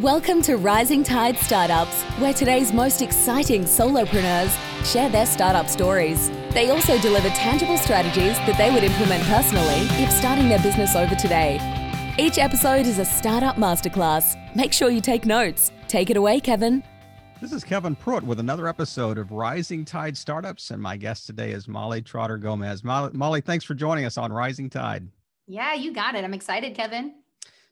Welcome to Rising Tide Startups, where today's most exciting solopreneurs share their startup stories. They also deliver tangible strategies that they would implement personally if starting their business over today. Each episode is a startup masterclass. Make sure you take notes. Take it away, Kevin. This is Kevin Pruitt with another episode of Rising Tide Startups, and my guest today is Molly Trotter Gomez. Molly, Molly, thanks for joining us on Rising Tide. Yeah, you got it. I'm excited, Kevin.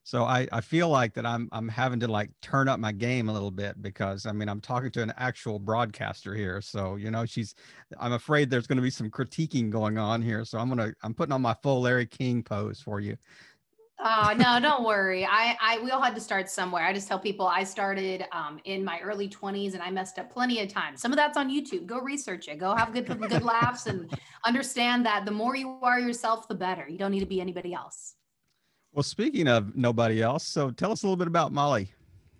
So I, I feel like that I'm I'm having to like turn up my game a little bit because I mean I'm talking to an actual broadcaster here. So you know she's I'm afraid there's going to be some critiquing going on here. So I'm gonna I'm putting on my full Larry King pose for you. Oh no, don't worry. I, I we all had to start somewhere. I just tell people I started um, in my early 20s and I messed up plenty of times. Some of that's on YouTube. Go research it. Go have good good laughs and understand that the more you are yourself, the better. You don't need to be anybody else. Well, speaking of nobody else, so tell us a little bit about Molly.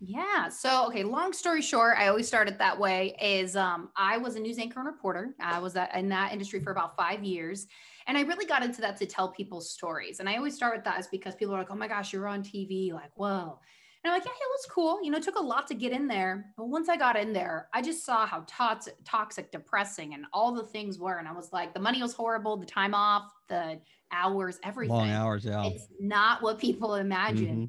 Yeah. So, okay, long story short, I always start it that way is um, I was a news anchor and reporter. I was in that industry for about five years. And I really got into that to tell people's stories. And I always start with that is because people are like, oh my gosh, you're on TV. Like, whoa. And I'm like, yeah, it was cool. You know, it took a lot to get in there. But once I got in there, I just saw how toxic, toxic, depressing, and all the things were. And I was like, the money was horrible, the time off, the hours, everything. Long hours, yeah. It's not what people imagine. Mm-hmm.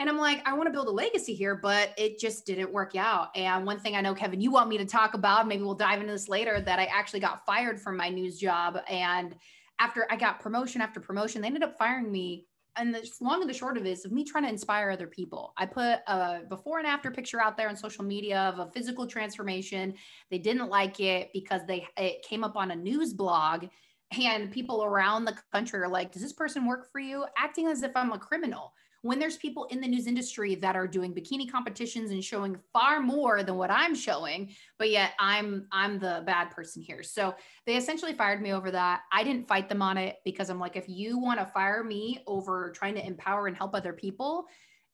And I'm like, I want to build a legacy here, but it just didn't work out. And one thing I know, Kevin, you want me to talk about, maybe we'll dive into this later, that I actually got fired from my news job. And after I got promotion after promotion, they ended up firing me and the long and the short of it is of me trying to inspire other people. I put a before and after picture out there on social media of a physical transformation. They didn't like it because they it came up on a news blog and people around the country are like, "Does this person work for you?" acting as if I'm a criminal when there's people in the news industry that are doing bikini competitions and showing far more than what I'm showing, but yet I'm I'm the bad person here. So they essentially fired me over that. I didn't fight them on it because I'm like if you want to fire me over trying to empower and help other people,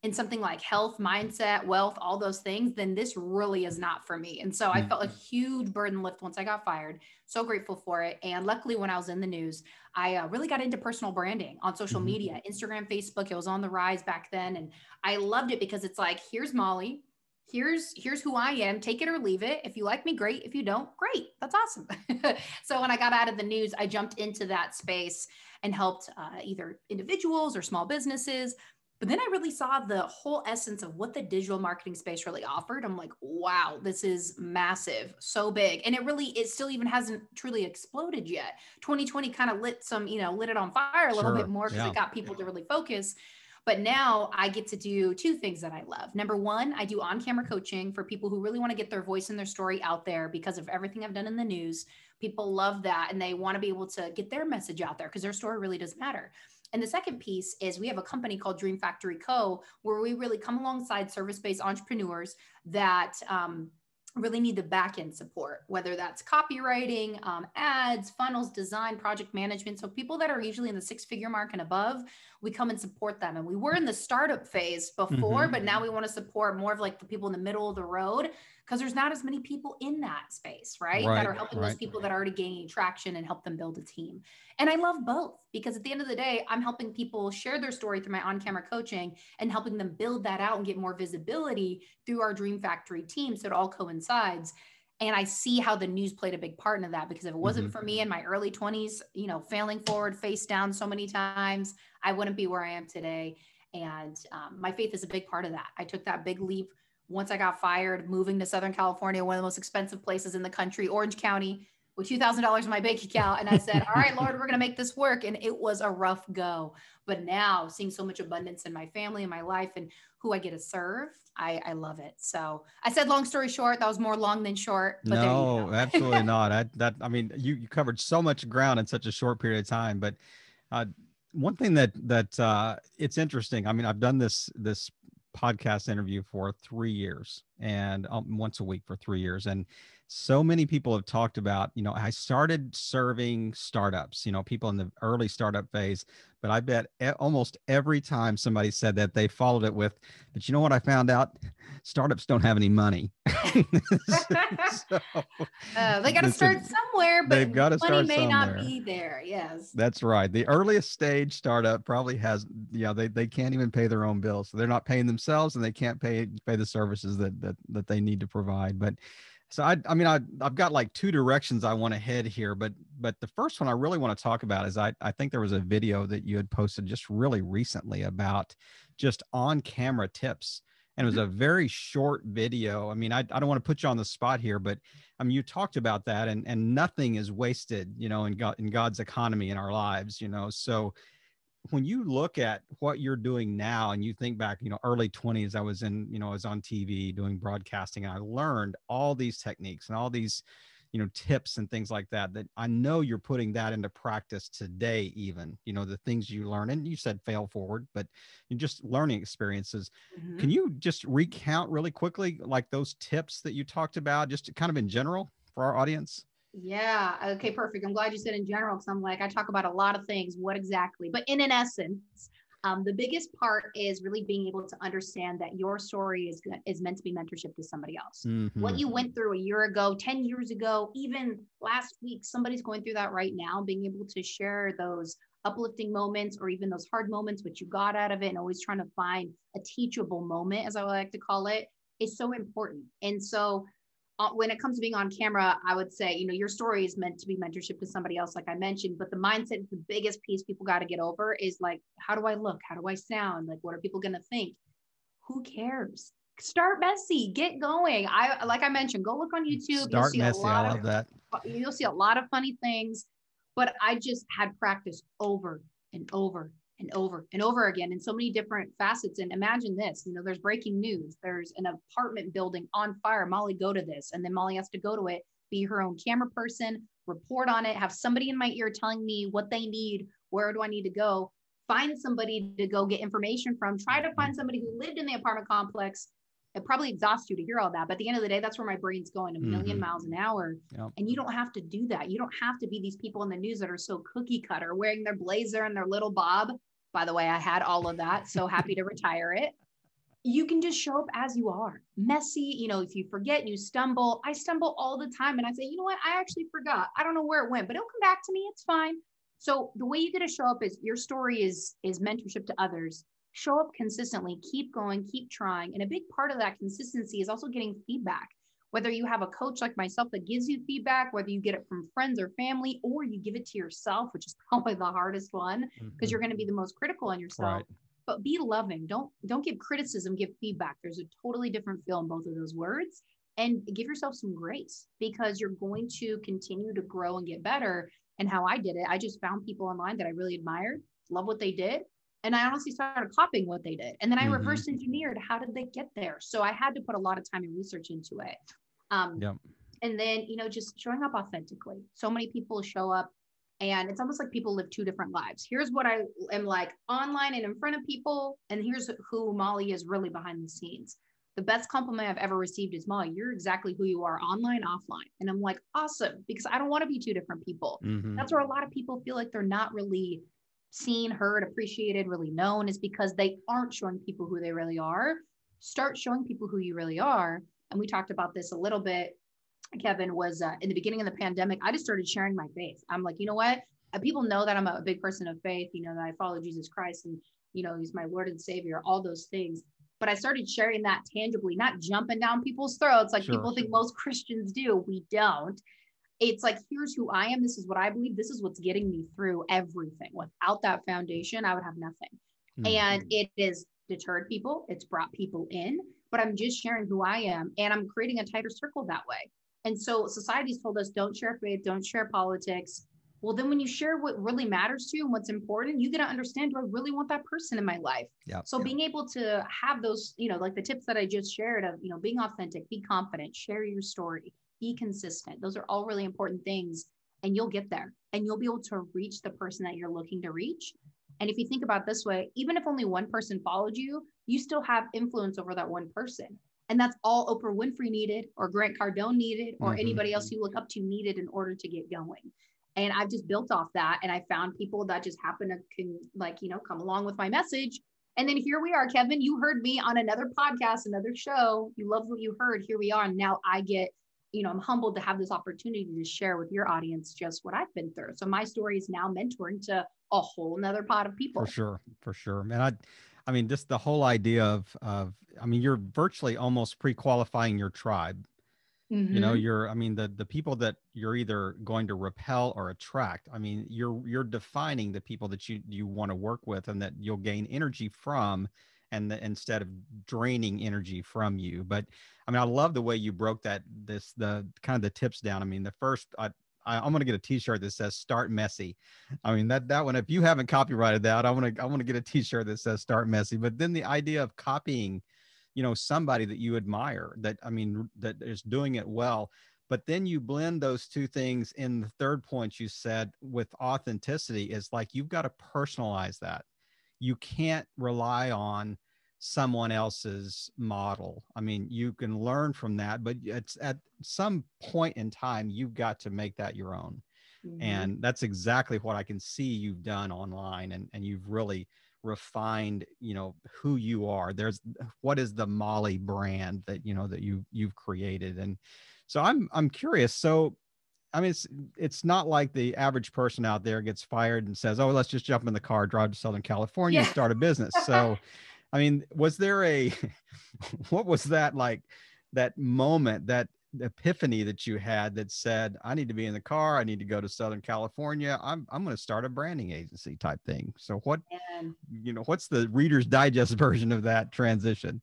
in something like health, mindset, wealth, all those things, then this really is not for me. And so I felt a mm-hmm. huge burden lift once I got fired. So grateful for it. And luckily, when I was in the news, I uh, really got into personal branding on social mm-hmm. media, Instagram, Facebook. It was on the rise back then. And I loved it because it's like, here's Molly. Here's here's who I am. Take it or leave it. If you like me, great. If you don't, great. That's awesome. so when I got out of the news, I jumped into that space and helped uh, either individuals or small businesses but then I really saw the whole essence of what the digital marketing space really offered. I'm like, wow, this is massive, so big. And it really, it still even hasn't truly exploded yet. 2020 kind of lit some, you know, lit it on fire a little sure. bit more because yeah. it got people to really focus. But now I get to do two things that I love. Number one, I do on camera coaching for people who really want to get their voice and their story out there because of everything I've done in the news. People love that and they want to be able to get their message out there because their story really does matter. And the second piece is we have a company called Dream Factory Co., where we really come alongside service based entrepreneurs that um, really need the back end support, whether that's copywriting, um, ads, funnels, design, project management. So people that are usually in the six figure mark and above, we come and support them. And we were in the startup phase before, mm-hmm. but now we want to support more of like the people in the middle of the road because there's not as many people in that space, right? right that are helping right. those people that are already gaining traction and help them build a team. And I love both because at the end of the day, I'm helping people share their story through my on camera coaching and helping them build that out and get more visibility through our Dream Factory team. So it all coincides. And I see how the news played a big part in that because if it wasn't mm-hmm. for me in my early 20s, you know, failing forward, face down so many times, I wouldn't be where I am today. And um, my faith is a big part of that. I took that big leap once I got fired, moving to Southern California, one of the most expensive places in the country, Orange County, with $2,000 in my bank account. And I said, All right, Lord, we're going to make this work. And it was a rough go. But now, seeing so much abundance in my family and my life and who I get to serve, I, I love it. So I said, long story short, that was more long than short. But no, absolutely not. I, that, I mean, you, you covered so much ground in such a short period of time. But uh, one thing that, that uh, it's interesting, I mean, I've done this, this podcast interview for three years and um, once a week for three years. And so many people have talked about, you know, I started serving startups, you know, people in the early startup phase, but I bet almost every time somebody said that they followed it with, but you know what I found out? startups don't have any money. so, uh, they got to start somewhere, but they've got to start may somewhere. not be there. Yes, that's right. The earliest stage startup probably has, yeah, they, they can't even pay their own bills, so they're not paying themselves, and they can't pay pay the services that that that they need to provide. But so I, I mean, I, I've got like two directions I want to head here, but but the first one I really want to talk about is I, I think there was a video that you had posted just really recently about just on camera tips. And it was mm-hmm. a very short video. I mean, I, I don't want to put you on the spot here, but I mean, you talked about that and, and nothing is wasted, you know, in God, in God's economy in our lives, you know? So when you look at what you're doing now and you think back, you know, early 20s, I was in, you know, I was on TV doing broadcasting and I learned all these techniques and all these, you know, tips and things like that, that I know you're putting that into practice today, even, you know, the things you learn. And you said fail forward, but just learning experiences. Mm-hmm. Can you just recount really quickly, like those tips that you talked about, just kind of in general for our audience? Yeah. Okay. Perfect. I'm glad you said in general because I'm like, I talk about a lot of things. What exactly? But in an essence, um, the biggest part is really being able to understand that your story is is meant to be mentorship to somebody else. Mm-hmm. What you went through a year ago, 10 years ago, even last week, somebody's going through that right now. Being able to share those uplifting moments or even those hard moments, what you got out of it, and always trying to find a teachable moment, as I like to call it, is so important. And so uh, when it comes to being on camera, I would say, you know, your story is meant to be mentorship to somebody else, like I mentioned, but the mindset is the biggest piece people got to get over is like, how do I look? How do I sound? Like, what are people going to think? Who cares? Start messy, get going. I, like I mentioned, go look on YouTube. Start messy. I love of, that. You'll see a lot of funny things, but I just had practice over and over and over and over again in so many different facets. And imagine this, you know, there's breaking news, there's an apartment building on fire. Molly, go to this. And then Molly has to go to it, be her own camera person, report on it, have somebody in my ear telling me what they need, where do I need to go, find somebody to go get information from, try to find mm-hmm. somebody who lived in the apartment complex. It probably exhausts you to hear all that. But at the end of the day, that's where my brain's going a 1000000 mm-hmm. miles an hour. Yep. And you don't have to do that. You don't have to be these people in the news that are so cookie cutter, wearing their blazer and their little bob by the way, I had all of that. So happy to retire it. You can just show up as you are. Messy, you know, if you forget, you stumble. I stumble all the time and I say, you know what? I actually forgot. I don't know where it went, but it'll come back to me. It's fine. So the way you get to show up is your story is is mentorship to others. Show up consistently, keep going, keep trying. And a big part of that consistency is also getting feedback whether you have a coach like myself that gives you feedback, whether you get it from friends or family, or you give it to yourself, which is probably the hardest one because mm-hmm. you're going to be the most critical on yourself. Right. But be loving. Don't don't give criticism, give feedback. There's a totally different feel in both of those words. And give yourself some grace because you're going to continue to grow and get better. And how I did it, I just found people online that I really admired, love what they did, and I honestly started copying what they did. And then I mm-hmm. reverse engineered how did they get there. So I had to put a lot of time and research into it. Um, yep. And then, you know, just showing up authentically. So many people show up and it's almost like people live two different lives. Here's what I am like online and in front of people, and here's who Molly is really behind the scenes. The best compliment I've ever received is Molly, you're exactly who you are online, offline. And I'm like, awesome, because I don't want to be two different people. Mm-hmm. That's where a lot of people feel like they're not really seen, heard, appreciated, really known, is because they aren't showing people who they really are. Start showing people who you really are and we talked about this a little bit, Kevin, was uh, in the beginning of the pandemic, I just started sharing my faith. I'm like, you know what? Uh, people know that I'm a big person of faith, you know, that I follow Jesus Christ and, you know, he's my Lord and Savior, all those things. But I started sharing that tangibly, not jumping down people's throats like sure, people sure. think most Christians do. We don't. It's like, here's who I am. This is what I believe. This is what's getting me through everything. Without that foundation, I would have nothing. Mm-hmm. And it has deterred people, it's brought people in but I'm just sharing who I am and I'm creating a tighter circle that way. And so society's told us don't share faith, don't share politics. Well, then when you share what really matters to you and what's important, you get to understand do I really want that person in my life? Yeah. So being able to have those, you know, like the tips that I just shared of, you know, being authentic, be confident, share your story, be consistent. Those are all really important things. And you'll get there and you'll be able to reach the person that you're looking to reach. And if you think about this way, even if only one person followed you, you still have influence over that one person. And that's all Oprah Winfrey needed, or Grant Cardone needed, or mm-hmm. anybody else you look up to needed in order to get going. And I've just built off that. And I found people that just happen to can like, you know, come along with my message And then here we are, Kevin. You heard me on another podcast, another show. You loved what you heard. Here we are. And now I get, you know, I'm humbled to have this opportunity to share with your audience just what I've been through. So my story is now mentoring to a whole nother pot of people. For sure. For sure. Man, I I mean, just the whole idea of of I mean, you're virtually almost pre-qualifying your tribe. Mm-hmm. You know, mm-hmm. you're I mean, the the people that you're either going to repel or attract. I mean, you're you're defining the people that you you want to work with and that you'll gain energy from and the, instead of draining energy from you. But I mean, I love the way you broke that this the kind of the tips down. I mean, the first I, I, am gonna get a T-shirt that says "Start Messy." I mean that that one. If you haven't copyrighted that, I want to I want to get a T-shirt that says "Start Messy." But then the idea of copying, you know, somebody that you admire, that I mean, that is doing it well. But then you blend those two things in the third point you said with authenticity is like you've got to personalize that. You can't rely on someone else's model. I mean, you can learn from that, but it's at some point in time, you've got to make that your own. Mm-hmm. And that's exactly what I can see you've done online and, and you've really refined, you know, who you are. There's what is the Molly brand that, you know, that you you've created. And so I'm I'm curious. So I mean, it's it's not like the average person out there gets fired and says, "Oh, let's just jump in the car, drive to Southern California, yeah. and start a business." So, I mean, was there a what was that like that moment, that epiphany that you had that said, I need to be in the car, I need to go to Southern California, I'm I'm going to start a branding agency type thing. So what Man. you know, what's the reader's digest version of that transition?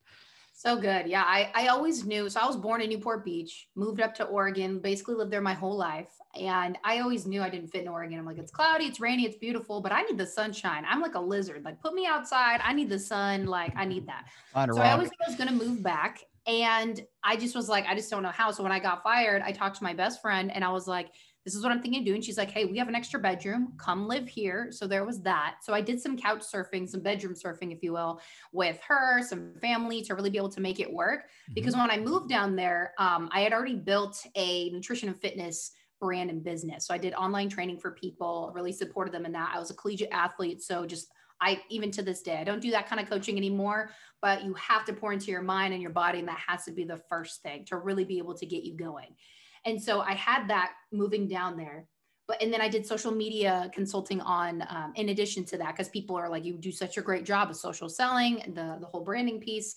So good. Yeah. I, I always knew. So I was born in Newport Beach, moved up to Oregon, basically lived there my whole life. And I always knew I didn't fit in Oregon. I'm like, it's cloudy, it's rainy, it's beautiful, but I need the sunshine. I'm like a lizard. Like, put me outside. I need the sun. Like, I need that. so rock. I always knew I was going to move back. And I just was like, I just don't know how. So when I got fired, I talked to my best friend and I was like, this is what I'm thinking of doing. She's like, hey, we have an extra bedroom. Come live here. So there was that. So I did some couch surfing, some bedroom surfing, if you will, with her, some family to really be able to make it work. Mm-hmm. Because when I moved down there, um, I had already built a nutrition and fitness brand and business. So I did online training for people, really supported them in that. I was a collegiate athlete. So just I even to this day, I don't do that kind of coaching anymore, but you have to pour into your mind and your body. And that has to be the first thing to really be able to get you going. And so I had that moving down there. But, and then I did social media consulting on, um, in addition to that, because people are like, you do such a great job of social selling and the, the whole branding piece.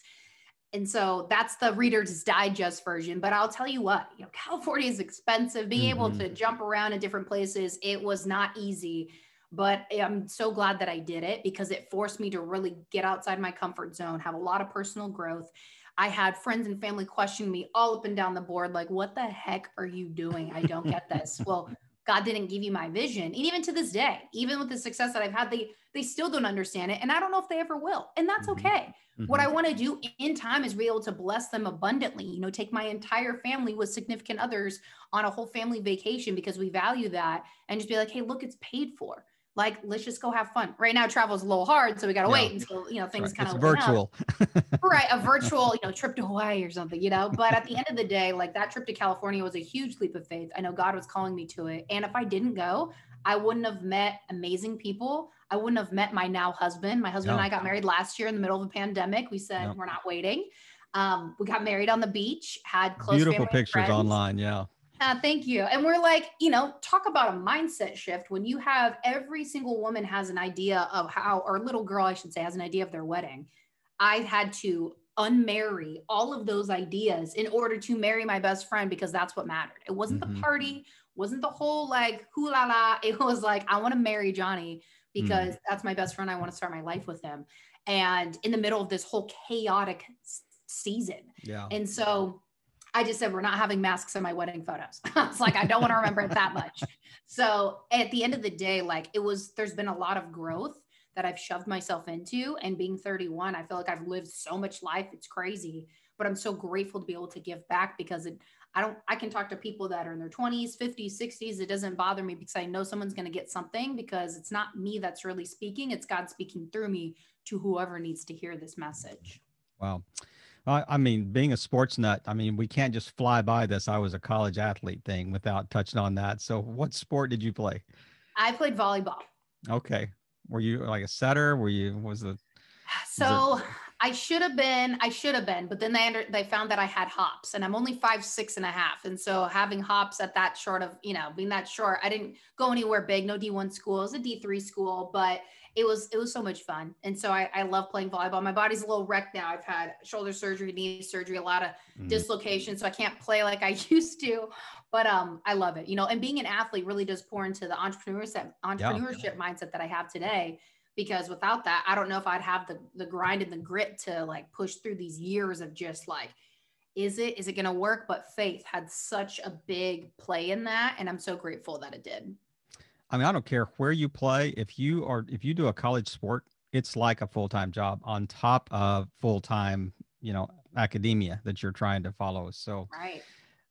And so that's the Reader's Digest version. But I'll tell you what, you know, California is expensive. Being mm-hmm. able to jump around in different places, it was not easy. But I'm so glad that I did it because it forced me to really get outside my comfort zone, have a lot of personal growth. I had friends and family question me all up and down the board, like, what the heck are you doing? I don't get this. well, God didn't give you my vision. And even to this day, even with the success that I've had, they they still don't understand it. And I don't know if they ever will. And that's mm-hmm. okay. Mm-hmm. What I want to do in time is be able to bless them abundantly. You know, take my entire family with significant others on a whole family vacation because we value that and just be like, hey, look, it's paid for like let's just go have fun. Right now travel is a little hard so we got to yeah. wait until you know things right. kind of virtual. Right a virtual you know trip to hawaii or something you know? But at the end of the day like that trip to california was a huge leap of faith. I know god was calling me to it. And if i didn't go i wouldn't have met amazing people. I wouldn't have met my now husband. My husband no. and i got married last year in the middle of a pandemic. We said no. we're not waiting. Um, we got married on the beach had close beautiful pictures online yeah uh, thank you. And we're like, you know, talk about a mindset shift when you have every single woman has an idea of how, or little girl, I should say, has an idea of their wedding. I had to unmarry all of those ideas in order to marry my best friend because that's what mattered. It wasn't mm-hmm. the party, wasn't the whole like hoo la la. It was like, I want to marry Johnny because mm. that's my best friend. I want to start my life with him. And in the middle of this whole chaotic season. Yeah. And so I just said, we're not having masks in my wedding photos. it's like, I don't want to remember it that much. So at the end of the day, like it was, there's been a lot of growth that I've shoved myself into. And being 31, I feel like I've lived so much life. It's crazy. But I'm so grateful to be able to give back because it, I don't, I can talk to people that are in their 20s, 50s, 60s. It doesn't bother me because I know someone's going to get something because it's not me that's really speaking. It's God speaking through me to whoever needs to hear this message. Wow. I, I mean, being a sports nut, I mean, we can't just fly by this. I was a college athlete thing without touching on that. So, what sport did you play? I played volleyball. Okay. Were you like a setter? Were you, was the, So I should have been, I should have been, but then they under, they found that I had hops and I'm only five, six and a half. And so having hops at that short of, you know, being that short, I didn't go anywhere big, no D1 school, it was a D3 school, but it was, it was so much fun. And so I, I love playing volleyball. My body's a little wrecked now. I've had shoulder surgery, knee surgery, a lot of mm. dislocation. So I can't play like I used to, but um, I love it, you know, and being an athlete really does pour into the entrepreneurship, entrepreneurship yeah. mindset that I have today because without that i don't know if i'd have the the grind and the grit to like push through these years of just like is it is it going to work? But faith had such a big play in that and i'm so grateful that it did. I mean i don't care where you play if you are if you do a college sport it's like a full-time job on top of full-time you know academia that you're trying to follow. So right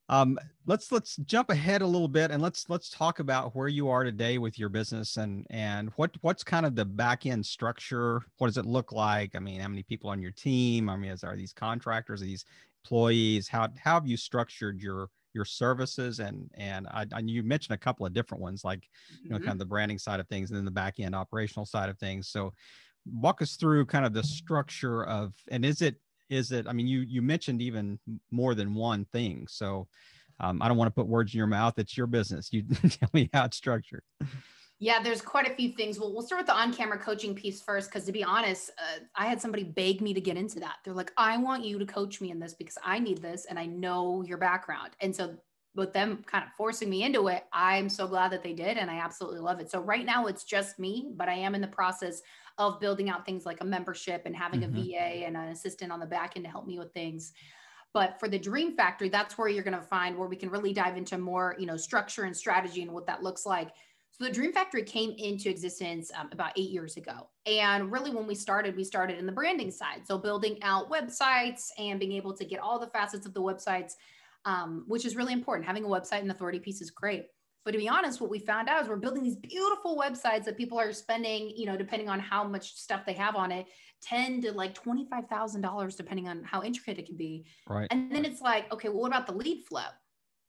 um, let's let's jump ahead a little bit and let's let's talk about where you are today with your business and and what what's kind of the back end structure? What does it look like? I mean how many people on your team? I mean is, are these contractors are these employees? How, how have you structured your your services? And and I, I you mentioned a couple of different ones like you know mm-hmm. kind of the branding side of things and then the back end operational side of things. So walk us through kind of the structure of and is it is it i mean you you mentioned even more than one thing. So um, i don't want to put words in your mouth it's your business. You tell me how it's structured. Yeah there's quite a few things. Well we'll start with the on-camera coaching piece first because to be honest uh, i had somebody beg me to get into that. They're like i want you to coach me in this because i need this and i know your background. And so with them kind of forcing me into it, I'm so glad that they did. And I absolutely love it. So right now it's just me, but I am in the process of building out things like a membership and having mm-hmm. a VA and an assistant on the back end to help me with things. But for the Dream Factory, that's where you're going to find where we can really dive into more, you know, structure and strategy and what that looks like. So the Dream Factory came into existence um, about eight years ago. And really, when we started, we started in the branding side. So building out websites and being able to get all the facets of the websites, um, which is really important. Having a website and authority piece is great. But to be honest, what we found out is we're building these beautiful websites that people are spending, you know, depending on how much stuff they have on it, ten to like twenty five thousand dollars, depending on how intricate it can be. Right. And then it's like, okay, well, what about the lead flow?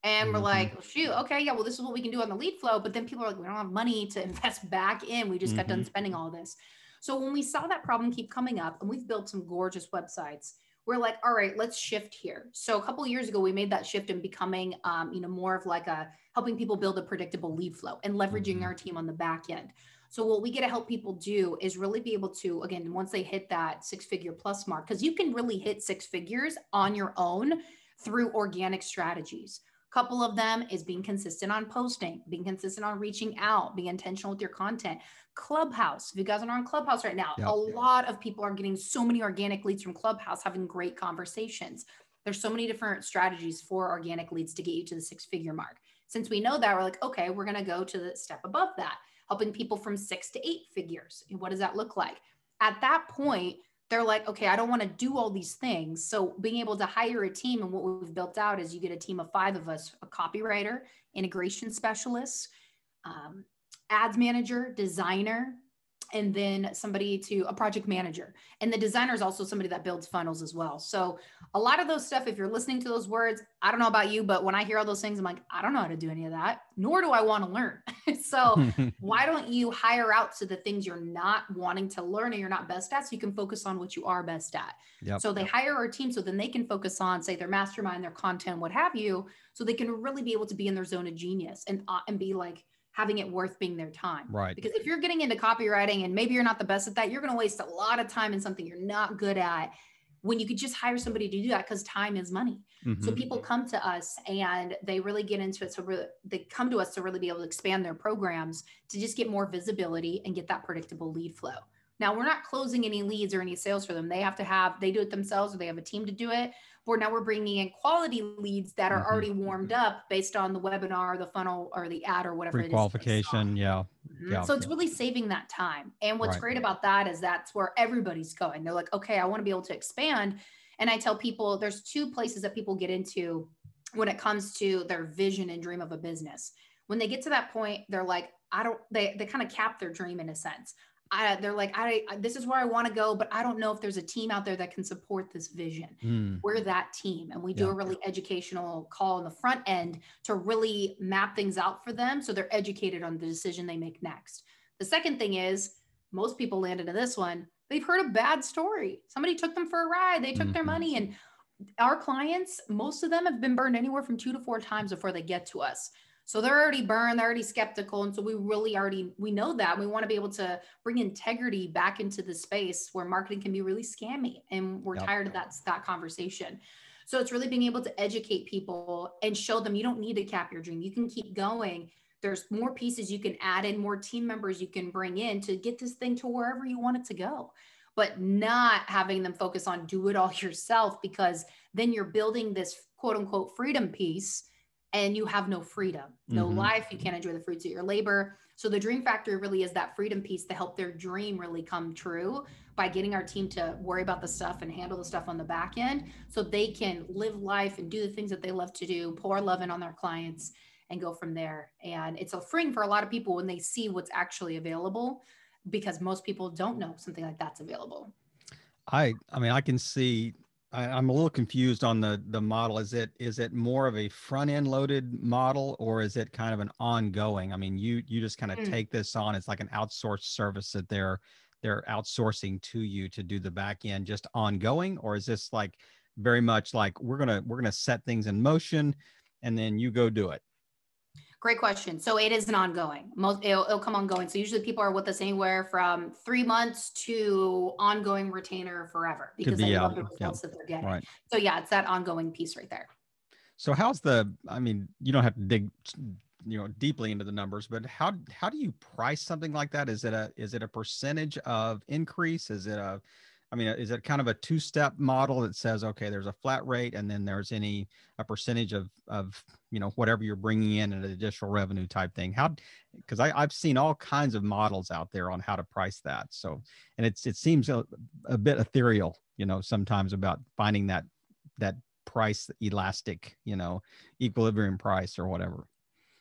And we're mm-hmm. like, shoot, okay, yeah, well, this is what we can do on the lead flow. But then people are like, we don't have money to invest back in. We just mm-hmm. got done mm-hmm. spending all this. So when we saw that problem keep coming up, and we've built some gorgeous websites we're like, all right, let's shift here. So a couple years ago, we made that shift in becoming, um, you know, more of like a helping people build a predictable lead flow and leveraging mm-hmm. our team on the back end. So what we get to help people do is really be able to, again, once they hit that six figure plus mark, because you can really hit six figures on your own through organic strategies couple of them is being consistent on posting being consistent on reaching out being intentional with your content. Clubhouse if you guys are on clubhouse right now a lot of people are getting so many organic leads from clubhouse having great conversations. There's so many different strategies for organic leads to get you to the six figure mark. Since we know that we're like okay we're going to go to the step above that helping people from six to eight figures. And what does that look like? At that point they're like, okay, I don't want to do all these things. So being able to hire a team and what we've built out is you get a team of five of us, a copywriter, integration specialist, um, ads manager, designer, and then somebody to a project manager. And the designer is also somebody that builds funnels as well. So a lot of those stuff, if you're listening to those words, I don't know about you, but when I hear all those things, I'm like, I don't know how to do any of that, nor do I want to learn. so why don't you hire out to the things you're not wanting to learn and you're not best at so you can focus on what you are best at. Yep. So they hire our team so then they can focus on say their mastermind, their content, what have you, so they can really be able to be in their zone of genius and uh, and be like, having it worth being their time. Right. Because if you're getting into copywriting and maybe you're not the best at that, you're going to waste a lot of time in something you're not good at when you could just hire somebody to do that because time is money. Mm-hmm. So people come to us and they really get into it. So really, they come to us to really be able to expand their programs to just get more visibility and get that predictable lead flow. Now we're not closing any leads or any sales for them. They have to have, they do it themselves or they have a team to do it But now we're bringing in quality leads that are mm-hmm. already warmed mm-hmm. up based on the webinar, the funnel, or the ad, or whatever. Pre-qualification, yeah. Mm-hmm. yeah. So it's really saving that time. And what's right. great about that is that's where everybody's going. They're like, okay, I want to be able to expand. And I tell people there's two places that people get into when it comes to their vision and dream of a business. When they get to that point, they're like, I don't, they, they kind of cap their dream in a sense. I, they're like, I, this is where I want to go, but I don't know if there's a team out there that can support this vision. Mm. We're that team. And we do a really educational call on the front end to really map things out for them. So they're educated on the decision they make next. The second thing is most people land into this one. they've heard a bad story. Somebody took them for a ride, they took mm-hmm. their money. And our clients, most of them have been burned anywhere from two to four times before they get to us. So they're already burned, they're already skeptical. And so we really already, we know that we want to be able to bring integrity back into the space where marketing can be really scammy. And we're yep. tired of that, that conversation. So it's really being able to educate people and show them you don't need to cap your dream. You can keep going. There's more pieces you can add in, more team members you can bring in to get this thing to wherever you want it to go but not having them focus on do it all yourself because then you're building this quote unquote freedom piece and you have no freedom, no mm-hmm. life. You can't enjoy the fruits of your labor. So the dream factory really is that freedom piece to help their dream really come true by getting our team to worry about the stuff and handle the stuff on the back end so they can live life and do the things that they love to do, pour love in on their clients and go from there. And it's a freeing for a lot of people when they see what's actually available because most people don't know something like that's available. I I mean I can see I, am a little confused on the the model. Is it is it more of a front end loaded model or is it kind of an ongoing? I mean, you you just kind of mm. take this on. It's like an outsourced service that they're they're outsourcing to you to do the back end, just ongoing, or is this like very much like we're gonna we're gonna set things in motion and then you go do it? Great question. So it is an ongoing. Most it'll, it'll, come ongoing. So usually people are with us anywhere from three months to ongoing retainer forever because be, they love the results that they're getting. Right. So yeah, it's that ongoing piece right there. So how's the? I mean, you don't have to dig, you know, deeply into the numbers, but how how do you price something like that? Is it a is it a percentage of increase? Is it a I mean, is it kind of a two-step model that says, okay, there's a flat rate, and then there's any a percentage of of you know whatever you're bringing in an additional revenue type thing? How? Because I've seen all kinds of models out there on how to price that. So, and it's it seems a, a bit ethereal, you know, sometimes about finding that that price elastic, you know, equilibrium price or whatever.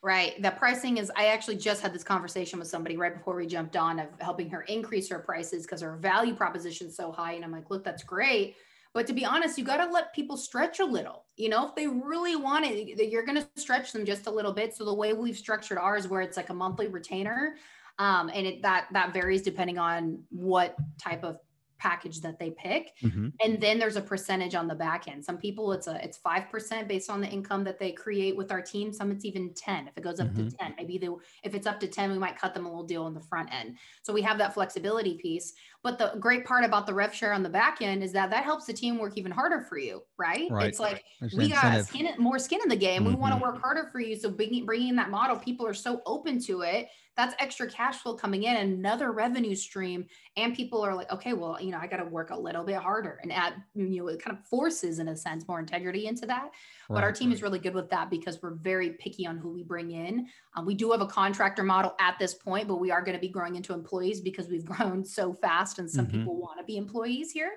Right. The pricing is, I actually just had this conversation with somebody right before we jumped on of helping her increase her prices because her value proposition is so high. And I'm like, look, that's great. But to be honest, you got to let people stretch a little. You know, if they really want it, you're going to stretch them just a little bit. So the way we've structured ours, where it's like a monthly retainer, um, and it, that that varies depending on what type of package that they pick mm-hmm. and then there's a percentage on the back end some people it's a it's 5% based on the income that they create with our team some it's even 10 if it goes up mm-hmm. to 10 maybe they, if it's up to 10 we might cut them a little deal on the front end so we have that flexibility piece but the great part about the rev share on the back end is that that helps the team work even harder for you right, right. it's like there's we got skin, more skin in the game mm-hmm. we want to work harder for you so bringing, bringing that model people are so open to it that's extra cash flow coming in, another revenue stream. And people are like, okay, well, you know, I got to work a little bit harder and add, you know, it kind of forces in a sense more integrity into that. Right, but our team is really good with that because we're very picky on who we bring in. Um, we do have a contractor model at this point, but we are going to be growing into employees because we've grown so fast and some mm-hmm. people want to be employees here.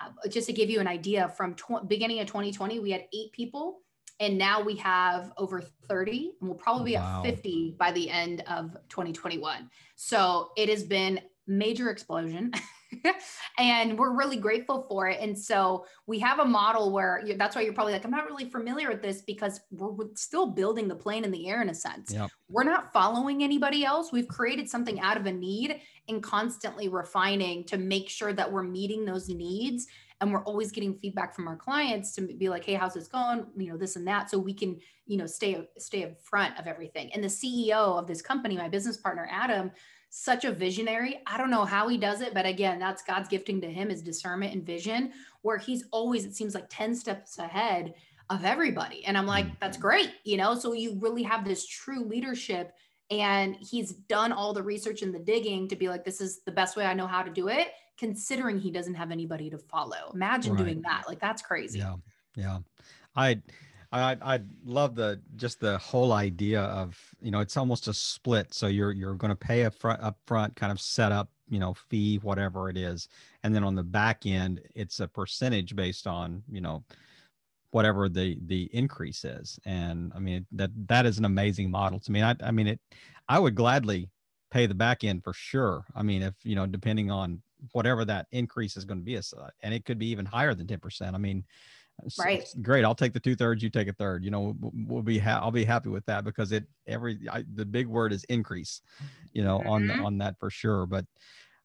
Uh, just to give you an idea, from tw- beginning of 2020, we had eight people and now we have over 30 and we'll probably be at 50 by the end of 2021 so it has been major explosion. And we're really grateful for it. And so we have a model where that's why you're probably like i'm not really familiar with this because we're, we're still building the plane in the air in a sense. Yep. we're not following anybody else. We've created something out of a need and constantly refining to make sure that we're meeting those needs and we're always getting feedback from our clients to be like hey how's this going? You know this and that. So we can you know stay stay in front of everything. And the ceo of this company my business partner adam such a visionary. I don't know how he does it but again that's god's gifting to him is discernment and vision where he's always it seems like 10 steps ahead of everybody. And i'm like mm. that's great you know? So you really have this true leadership and he's done all the research and the digging to be like this is the best way i know how to do it considering he doesn't have anybody to follow. Imagine right. doing that. Like that's crazy. Yeah. Yeah. I I I love the just the whole idea of, you know, it's almost a split. So you're you're going to pay a front up front kind of setup, you know, fee whatever it is. And then on the back end, it's a percentage based on, you know, whatever the the increase is. And I mean, that that is an amazing model to me. I I mean, it I would gladly pay the back end for sure. I mean, if you know, depending on whatever that increase is going to be, and it could be even higher than ten percent. I mean, right? great. I'll take the two thirds. You take a third. You know, we'll be. Ha- I'll be happy with that because it every I, the big word is increase. You know, mm-hmm. on on that for sure. But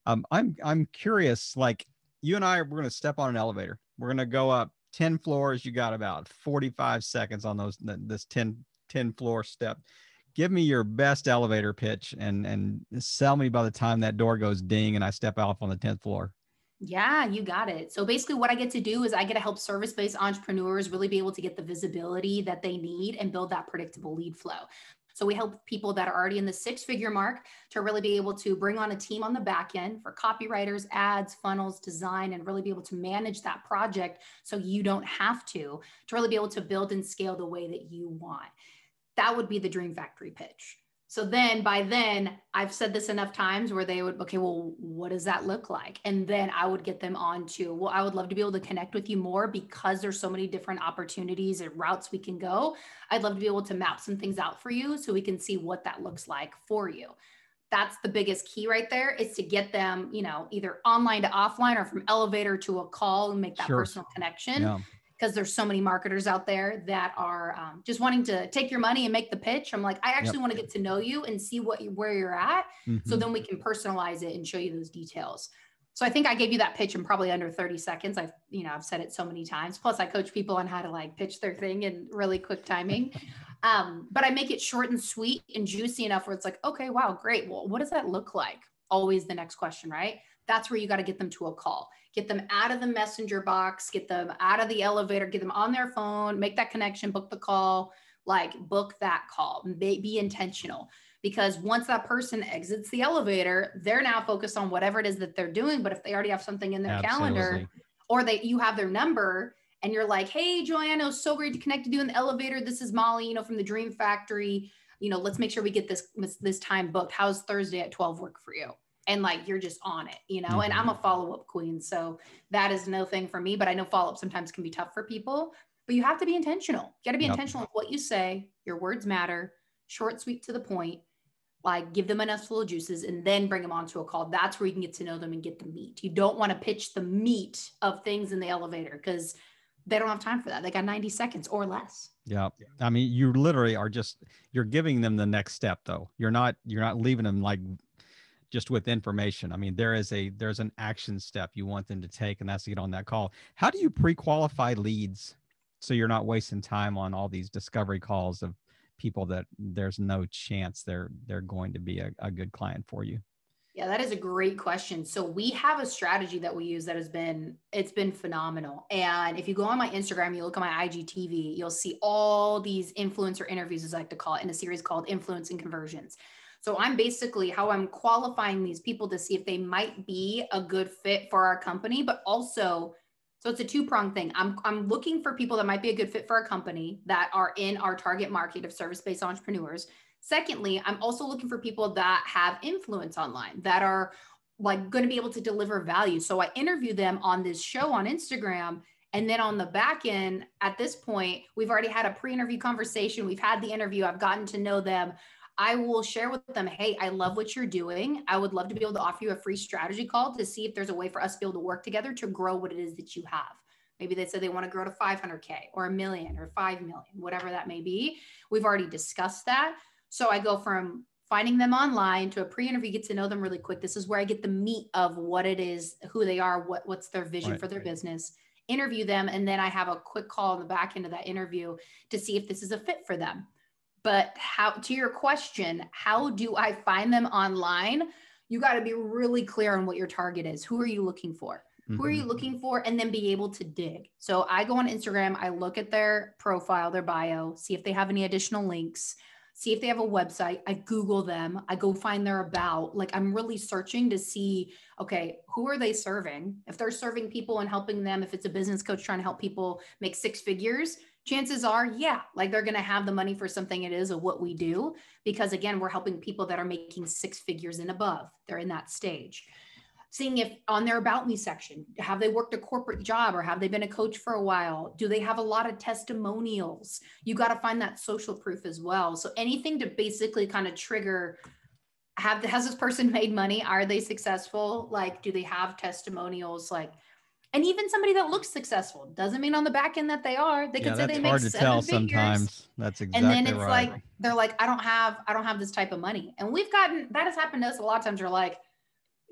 Um, I'm I'm curious. Like you and I, we're going to step on an elevator. We're going to go up 10 floors. You got about 45 seconds on those this 10 10 floor step. Give me your best elevator pitch and and sell me by the time that door goes ding and I step off on the 10th floor. Yeah, you got it. So basically, what I get to do is I get to help service based entrepreneurs really be able to get the visibility that they need and build that predictable lead flow. So we help people that are already in the six figure mark to really be able to bring on a team on the back end for copywriters, ads, funnels, design, and really be able to manage that project so you don't have to, to really be able to build and scale the way that you want. That would be the Dream Factory pitch. So then by then, I've said this enough times where they would, okay, well, what does that look like? And then I would get them on to, well, I would love to be able to connect with you more because there's so many different opportunities and routes we can go. I'd love to be able to map some things out for you so we can see what that looks like for you. That's the biggest key right there is to get them, you know, either online to offline or from elevator to a call and make that sure. personal connection. Yeah because there's so many marketers out there that are um, just wanting to take your money and make the pitch. I'm like, I actually yep. want to get to know you and see what you, where you're at, mm-hmm. so then we can personalize it and show you those details. So I think I gave you that pitch in probably under 30 seconds. I've, you know, I've said it so many times. Plus, I coach people on how to like pitch their thing in really quick timing. um, but I make it short and sweet and juicy enough where it's like, okay, wow, great. Well, what does that look like? Always the next question, right? That's where you got to get them to a call get them out of the messenger box, get them out of the elevator, get them on their phone, make that connection, book the call, like book that call, be, be intentional. Because once that person exits the elevator, they're now focused on whatever it is that they're doing. But if they already have something in their Absolutely. calendar or they you have their number and you're like, hey, Joanna, so great to connect with you in the elevator. This is Molly, you know, from the Dream Factory. You know, let's make sure we get this this time booked. How's Thursday at 12 work for you? And like you're just on it, you know. Mm-hmm. And I'm a mm-hmm. follow up queen, so that is no thing for me. But I know follow up sometimes can be tough for people. But you have to be intentional. You got to be yep. intentional with what you say. Your words matter. Short, sweet, to the point. Like give them enough little juices, and then bring them onto a call. That's where you can get to know them and get the meat. You don't want to pitch the meat of things in the elevator because they don't have time for that. They got 90 seconds or less. Yeah. I mean, you literally are just you're giving them the next step though. You're not you're not leaving them like just with information. I mean, there is a there's an action step you want them to take, and that's to get on that call. How do you pre-qualify leads so you're not wasting time on all these discovery calls of people that there's no chance they're they're going to be a, a good client for you? Yeah, that is a great question. So we have a strategy that we use that has been it's been phenomenal. And if you go on my Instagram, you look at my IGTV, you'll see all these influencer interviews, as I like to call it, in a series called Influencing Conversions. So I'm basically how I'm qualifying these people to see if they might be a good fit for our company, but also so it's a two prong thing. I'm, I'm looking for people that might be a good fit for our company that are in our target market of service based entrepreneurs. Secondly, I'm also looking for people that have influence online that are like going to be able to deliver value. So I interview them on this show on Instagram. And then on the back end, at this point, we've already had a pre interview conversation. We've had the interview. I've gotten to know them. I will share with them, hey, I love what you're doing. I would love to be able to offer you a free strategy call to see if there's a way for us to be able to work together to grow what it is that you have. Maybe they said they want to grow to 500K or a million or 5 million, whatever that may be. We've already discussed that. So I go from finding them online to a pre-interview, get to know them really quick. This is where I get the meat of what it is, who they are, what, what's their vision right, for their right. business, interview them. And then I have a quick call in the back end of that interview to see if this is a fit for them. But how to your question, how do I find them online? You got to be really clear on what your target is. Who are you looking for? Mm-hmm. Who are you mm-hmm. looking for? And then be able to dig. So I go on Instagram, I look at their profile, their bio, see if they have any additional links, see if they have a website. I Google them, I go find their about. Like I'm really searching to see, okay, who are they serving? If they're serving people and helping them, if it's a business coach trying to help people make six figures, chances are, yeah, like they're going to have the money for something it is of what we do. Because again, we're helping people that are making six figures and above. They're in that stage. Seeing if on their About Me section, have they worked a corporate job or have they been a coach for a while? Do they have a lot of testimonials? You got to find that social proof as well. So anything to basically kind of trigger have has this person made money? Are they successful? Like, do they have testimonials? Like, and even somebody that looks successful doesn't mean on the back end that they are. They yeah, could say they make hard to tell figures, sometimes. That's exactly And then it's right. like they're like, I don't have, I don't have this type of money. And we've gotten that has happened to us a lot of times. We're like,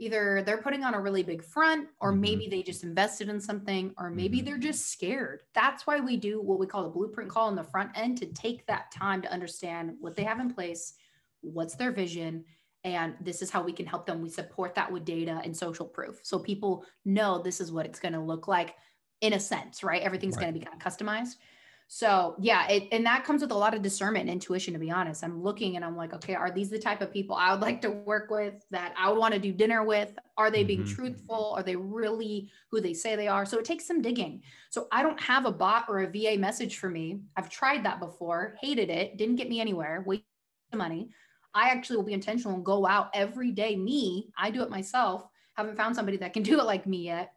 either they're putting on a really big front or mm-hmm. maybe they just invested in something or maybe mm-hmm. they're just scared that's why we do what we call a blueprint call on the front end to take that time to understand what they have in place what's their vision and this is how we can help them we support that with data and social proof so people know this is what it's going to look like in a sense right everything's right. going to be kind of customized so yeah, it, and that comes with a lot of discernment and intuition, to be honest. I'm looking and I'm like, okay, are these the type of people I would like to work with that I would want to do dinner with? Are they being mm-hmm. truthful? Are they really who they say they are? So it takes some digging. So I don't have a bot or a VA message for me. I've tried that before, hated it, didn't get me anywhere, wasted the money. I actually will be intentional and go out every day. Me, I do it myself. Haven't found somebody that can do it like me yet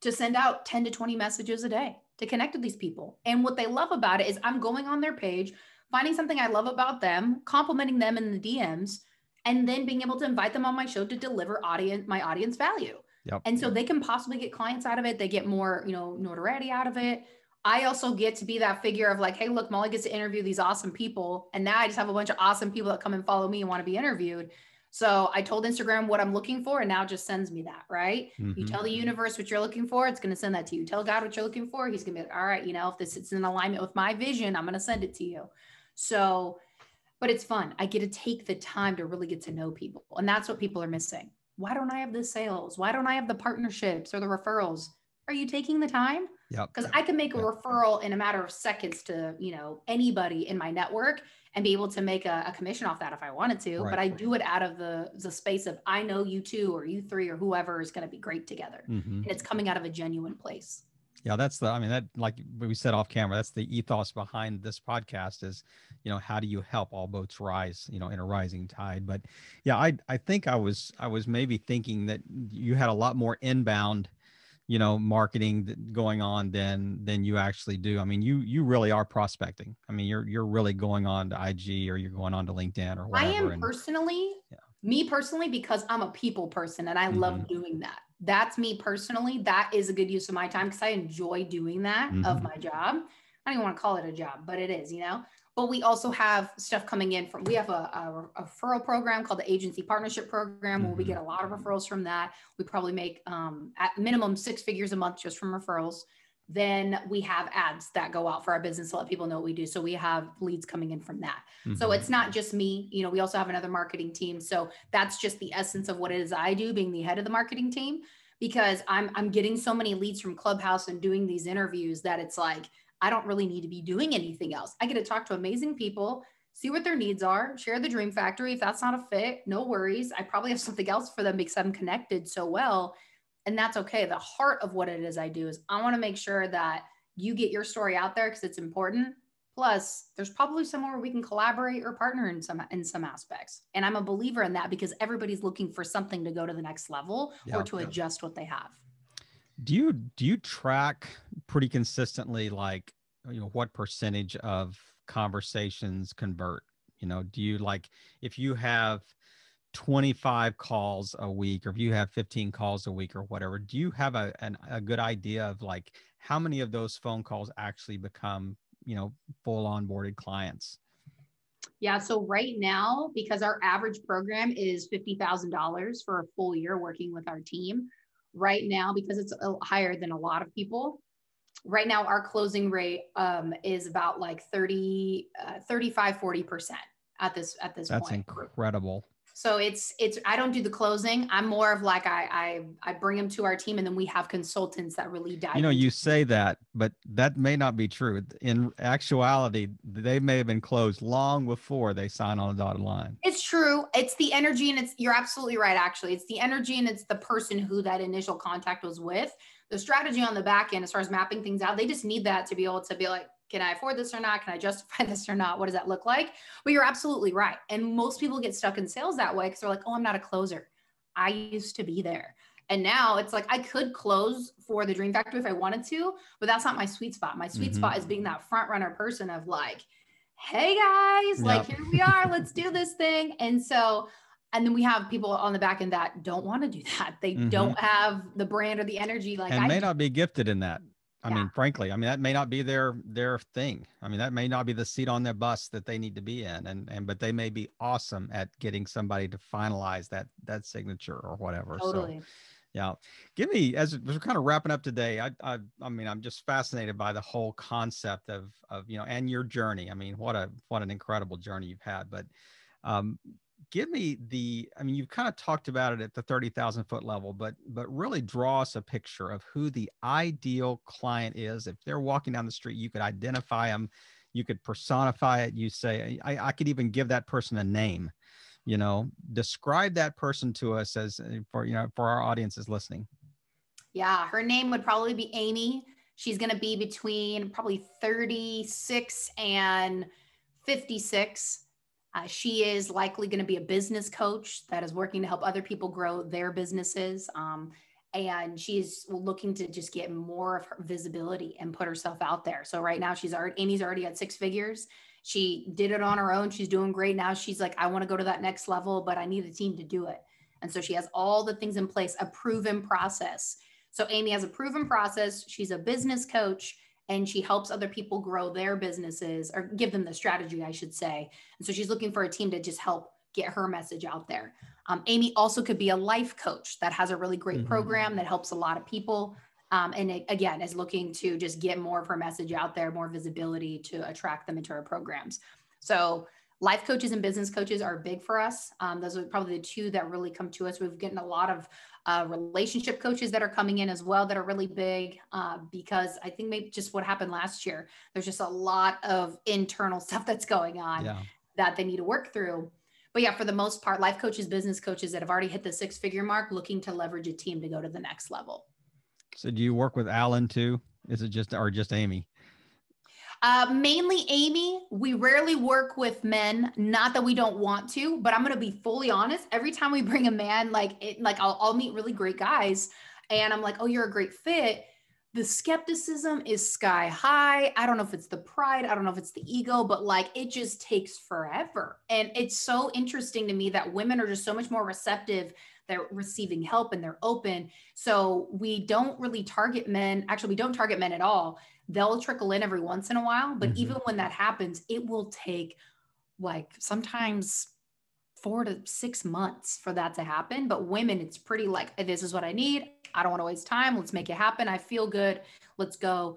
to send out 10 to 20 messages a day to connect with these people. And what they love about it is I'm going on their page, finding something I love about them, complimenting them in the DMs, and then being able to invite them on my show to deliver audience my audience value. Yep. And so they can possibly get clients out of it. They get more, you know, notoriety out of it. I also get to be that figure of like, hey, look, Molly gets to interview these awesome people. And now I just have a bunch of awesome people that come and follow me and want to be interviewed. So I told Instagram what I'm looking for, and now just sends me that, right? Mm-hmm. You tell the universe what you're looking for, it's going to send that to you. Tell God what you're looking for, He's going to be like, all right, you know, if this is in alignment with my vision, I'm going to send it to you. So, but it's fun. I get to take the time to really get to know people. And that's what people are missing. Why don't I have the sales? Why don't I have the partnerships or the referrals? Are you taking the time? Yeah. Because I can make a yep. referral in a matter of seconds to, you know, anybody in my network and be able to make a, a commission off that if I wanted to. Right. But I do it out of the the space of I know you two or you three or whoever is going to be great together, mm-hmm. and it's coming out of a genuine place. Yeah, that's the. I mean, that like we said off camera, that's the ethos behind this podcast. Is you know how do you help all boats rise? You know, in a rising tide. But yeah, I I think I was I was maybe thinking that you had a lot more inbound you know marketing going on than than you actually do i mean you you really are prospecting i mean you're you're really going on to ig or you're going on to linkedin or whatever i am and, personally yeah. me personally because i'm a people person and i mm-hmm. love doing that that's me personally that is a good use of my time because i enjoy doing that mm-hmm. of my job i don't even want to call it a job but it is you know but we also have stuff coming in from we have a, a, a referral program called the agency partnership program mm-hmm. where we mm-hmm. get a lot of referrals from that we probably make um, at minimum six figures a month just from referrals then we have ads that go out for our business to let people know what we do so we have leads coming in from that mm-hmm. so it's not just me you know we also have another marketing team so that's just the essence of what it is i do being the head of the marketing team because i'm i'm getting so many leads from clubhouse and doing these interviews that it's like I don't really need to be doing anything else. I get to talk to amazing people, see what their needs are, share the dream factory. If that's not a fit, no worries. I probably have something else for them because I'm connected so well. And that's okay. The heart of what it is I do is I want to make sure that you get your story out there because it's important. Plus, there's probably somewhere we can collaborate or partner in some in some aspects. And I'm a believer in that because everybody's looking for something to go to the next level yeah, or to yeah. adjust what they have do you do you track pretty consistently like Uh, you know what percentage of conversations convert? You know do you like if you have 25 calls a week or if you have 15 calls a week or whatever do you have a, an, a good idea of like how many of those phone calls actually become you know full onboarded clients? Yeah so right now because our average program is $50000 for a full year working with our team right now because it's higher than a lot of people right now our closing rate um, is about like 30 uh, 35 40% at this at this that's point. incredible so it's it's I don't do the closing. I'm more of like I I I bring them to our team and then we have consultants that really dive. You know, you say that, but that may not be true. In actuality, they may have been closed long before they sign on the dotted line. It's true. It's the energy and it's you're absolutely right actually. It's the energy and it's the person who that initial contact was with. The strategy on the back end as far as mapping things out, they just need that to be able to be like can I afford this or not? Can I justify this or not? What does that look like? But you're absolutely right. And most people get stuck in sales that way because they're like, oh, I'm not a closer. I used to be there. And now it's like I could close for the Dream Factory if I wanted to, but that's not my sweet spot. My sweet mm-hmm. spot is being that front runner person of like, hey guys, yep. like here we are, let's do this thing. And so, and then we have people on the back end that don't want to do that. They mm-hmm. don't have the brand or the energy. Like and I may not be gifted in that. I yeah. mean, frankly, I mean that may not be their their thing. I mean, that may not be the seat on their bus that they need to be in, and and but they may be awesome at getting somebody to finalize that that signature or whatever. Totally. So, yeah, give me as we're kind of wrapping up today. I I I mean, I'm just fascinated by the whole concept of of you know and your journey. I mean, what a what an incredible journey you've had. But um, give me the i mean you've kind of talked about it at the 30,000 foot level but but really draw us a picture of who the ideal client is. If they're walking down the street you could identify them you could personify it you say i, I could even give that person a name you know? Describe that person to us as uh, for you know for our audiences listening. Yeah her name would probably be amy. She's going to be between probably 36 and 56 uh, she is likely going to be a business coach that is working to help other people grow their businesses. Um, and she's looking to just get more of her visibility and put herself out there. So right now she's already Amy's already at six figures. She did it on her own. She's doing great. Now she's like, I want to go to that next level, but I need a team to do it. And so she has all the things in place, a proven process. So Amy has a proven process. She's a business coach and she helps other people grow their businesses or give them the strategy, I should say. And so she's looking for a team to just help get her message out there. Um, Amy also could be a life coach that has a really great mm-hmm. program that helps a lot of people. Um, and it, again, is looking to just get more of her message out there, more visibility to attract them into her programs. So life coaches and business coaches are big for us. Um, those are probably the two that really come to us. We've gotten a lot of uh, relationship coaches that are coming in as well that are really big uh, because I think maybe just what happened last year, there's just a lot of internal stuff that's going on yeah. that they need to work through. But yeah, for the most part, life coaches, business coaches that have already hit the six figure mark looking to leverage a team to go to the next level. So do you work with Alan too? Is it just or just Amy? Uh, mainly Amy. We rarely work with men. Not that we don't want to, but I'm gonna be fully honest. Every time we bring a man, like it, like I'll, I'll meet really great guys, and I'm like, oh, you're a great fit. The skepticism is sky high. I don't know if it's the pride. I don't know if it's the ego, but like it just takes forever. And it's so interesting to me that women are just so much more receptive they're receiving help and they're open. So we don't really target men. Actually, we don't target men at all they'll trickle in every once in a while but mm-hmm. even when that happens it will take like sometimes four to six months for that to happen. But women it's pretty like this is what i need. I don't want to waste time. Let's make it happen. I feel good. Let's go.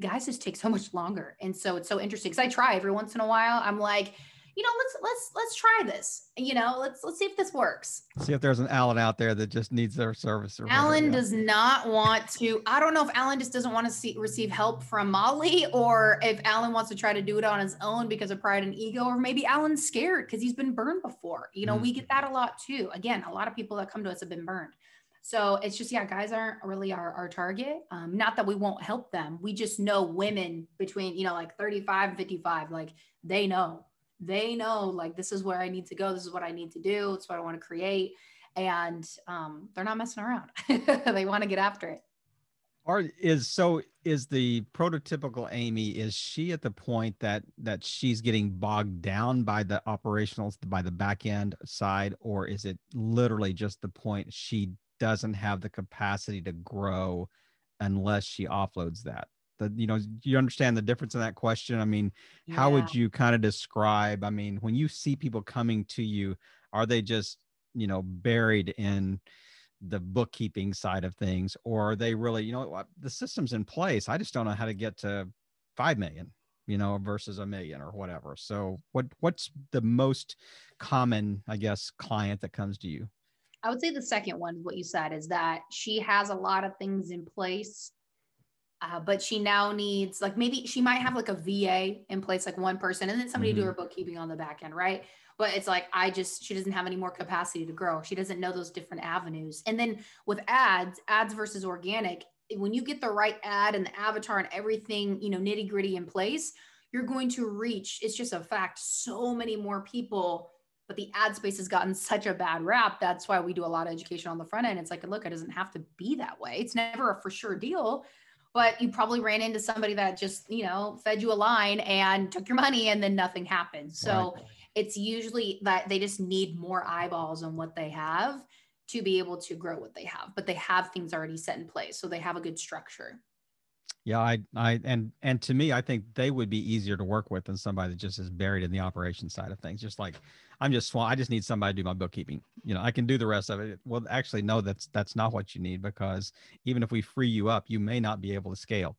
Guys just take so much longer. And so it's so interesting because i try every once in a while. I'm like you know, let's let's let's try this. You know, let's let's see if this works. See if there's an Alan out there that just needs their service. Alan does not want to. I don't know if Alan just doesn't want to see receive help from Molly, or if Alan wants to try to do it on his own because of pride and ego, or maybe Alan's scared because he's been burned before. You know, mm-hmm. we get that a lot too. Again, a lot of people that come to us have been burned. So it's just, yeah, guys aren't really our, our target. Um, not that we won't help them. We just know women between, you know, like 35 and 55, like they know they know like this is where I need to go. This is what I need to do. It's what I want to create. And um, they're not messing around. they want to get after it. Or is so is the prototypical Amy, is she at the point that that she's getting bogged down by the operationals by the back end side, or is it literally just the point she doesn't have the capacity to grow unless she offloads that? The you know you understand the difference in that question. I mean yeah. how would you kind of describe i mean when you see people coming to you are they just you know buried in the bookkeeping side of things or are they really you know the system's in place i just don't know how to get to 5 million you know versus a million or whatever. So what what's the most common i guess client that comes to you? I would say the second one what you said is that she has a lot of things in place uh, but she now needs like maybe she might have like a VA in place, like one person, and then somebody mm-hmm. do her bookkeeping on the back end, right? But it's like I just she doesn't have any more capacity to grow. She doesn't know those different avenues. And then with ads, ads versus organic, when you get the right ad and the avatar and everything, you know, nitty gritty in place, you're going to reach. It's just a fact. So many more people but the ad space has gotten such a bad rap. That's why we do a lot of education on the front end. It's like, look, it doesn't have to be that way. It's never a for sure deal, but you probably ran into somebody that just you know fed you a line and took your money and then nothing happened so right. it's usually that they just need more eyeballs on what they have to be able to grow what they have but they have things already set in place so they have a good structure Yeah, I, I, and and to me, I think they would be easier to work with than somebody that just is buried in the operation side of things. Just like I'm just, I just need somebody to do my bookkeeping. You know, I can do the rest of it. Well, actually, no, that's that's not what you need because even if we free you up, you may not be able to scale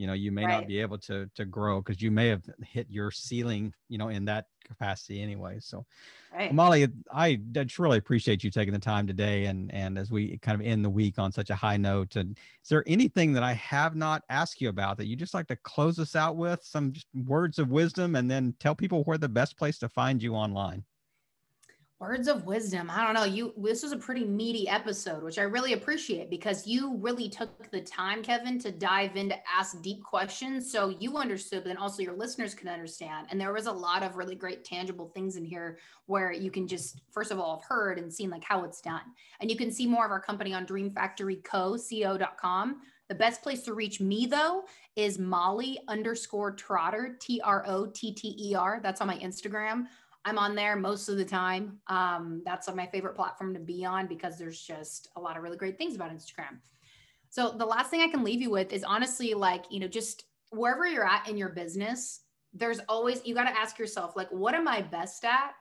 you know you may right. not be able to to grow because you may have hit your ceiling you know in that capacity anyway so right. molly i truly appreciate you taking the time today and and as we kind of end the week on such a high note and is there anything that i have not asked you about that you just like to close us out with some words of wisdom and then tell people where the best place to find you online Words of wisdom. I don't know. You this was a pretty meaty episode, which I really appreciate because you really took the time, Kevin, to dive in to ask deep questions. So you understood, but then also your listeners can understand. And there was a lot of really great tangible things in here where you can just, first of all, have heard and seen like how it's done. And you can see more of our company on dreamfactoryco.com. The best place to reach me though is Molly underscore Trotter, T R O T T E R. That's on my Instagram. I'm on there most of the time. Um, that's my favorite platform to be on because there's just a lot of really great things about Instagram. So the last thing I can leave you with is honestly like, you know, just wherever you're at in your business, there's always you got to ask yourself like what am I best at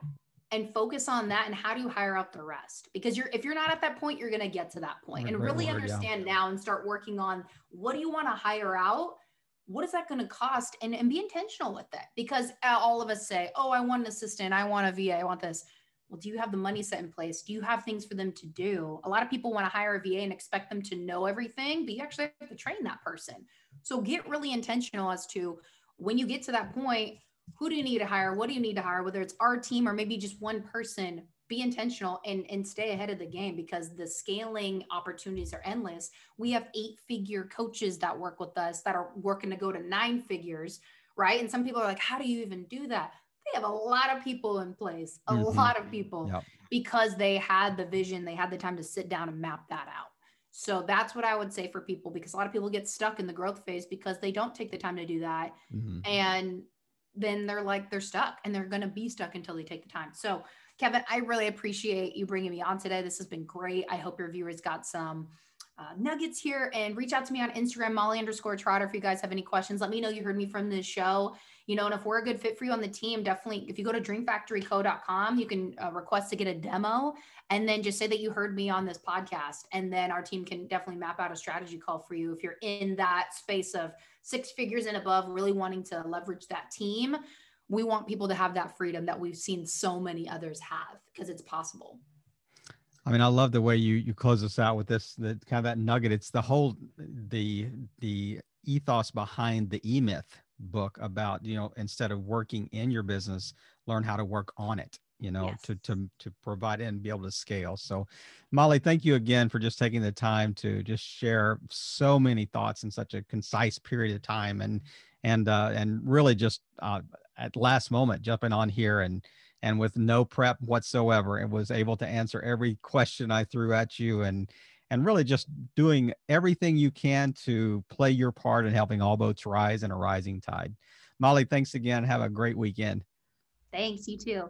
and focus on that and how do you hire out the rest because you're if you're not at that point you're going to get to that point and really word, understand yeah. now and start working on what do you want to hire out what is that going to cost? And, and be intentional with that because uh, all of us say oh i want an assistant i want a va i want this. Well do you have the money set in place? Do you have things for them to do? A lot of people want to hire a va and expect them to know everything but you actually have to train that person. So get really intentional as to when you get to that point who do you need to hire? What do you need to hire? Whether it's our team or maybe just one person be intentional and, and stay ahead of the game because the scaling opportunities are endless. We have eight figure coaches that work with us that are working to go to nine figures, right? And some people are like, how do you even do that? They have a lot of people in place, a mm-hmm. lot of people yep. because they had the vision, they had the time to sit down and map that out. So that's what I would say for people because a lot of people get stuck in the growth phase because they don't take the time to do that. Mm-hmm. And then they're like, they're stuck and they're going to be stuck until they take the time. So Kevin, I really appreciate you bringing me on today. This has been great. I hope your viewers got some uh, nuggets here and reach out to me on Instagram, Molly underscore Trotter. If you guys have any questions, let me know you heard me from this show. You know, and if we're a good fit for you on the team, definitely, if you go to dreamfactoryco.com, you can uh, request to get a demo and then just say that you heard me on this podcast. And then our team can definitely map out a strategy call for you if you're in that space of six figures and above, really wanting to leverage that team we want people to have that freedom that we've seen so many others have because it's possible. I mean, I love the way you you close us out with this, the kind of that nugget. It's the whole the the ethos behind the E Myth book about you know instead of working in your business, learn how to work on it. You know, yes. to to to provide and be able to scale. So, Molly, thank you again for just taking the time to just share so many thoughts in such a concise period of time, and and uh, and really just uh, at last moment jumping on here and and with no prep whatsoever and was able to answer every question I threw at you and and really just doing everything you can to play your part in helping all boats rise in a rising tide. Molly, thanks again. Have a great weekend. Thanks, you too.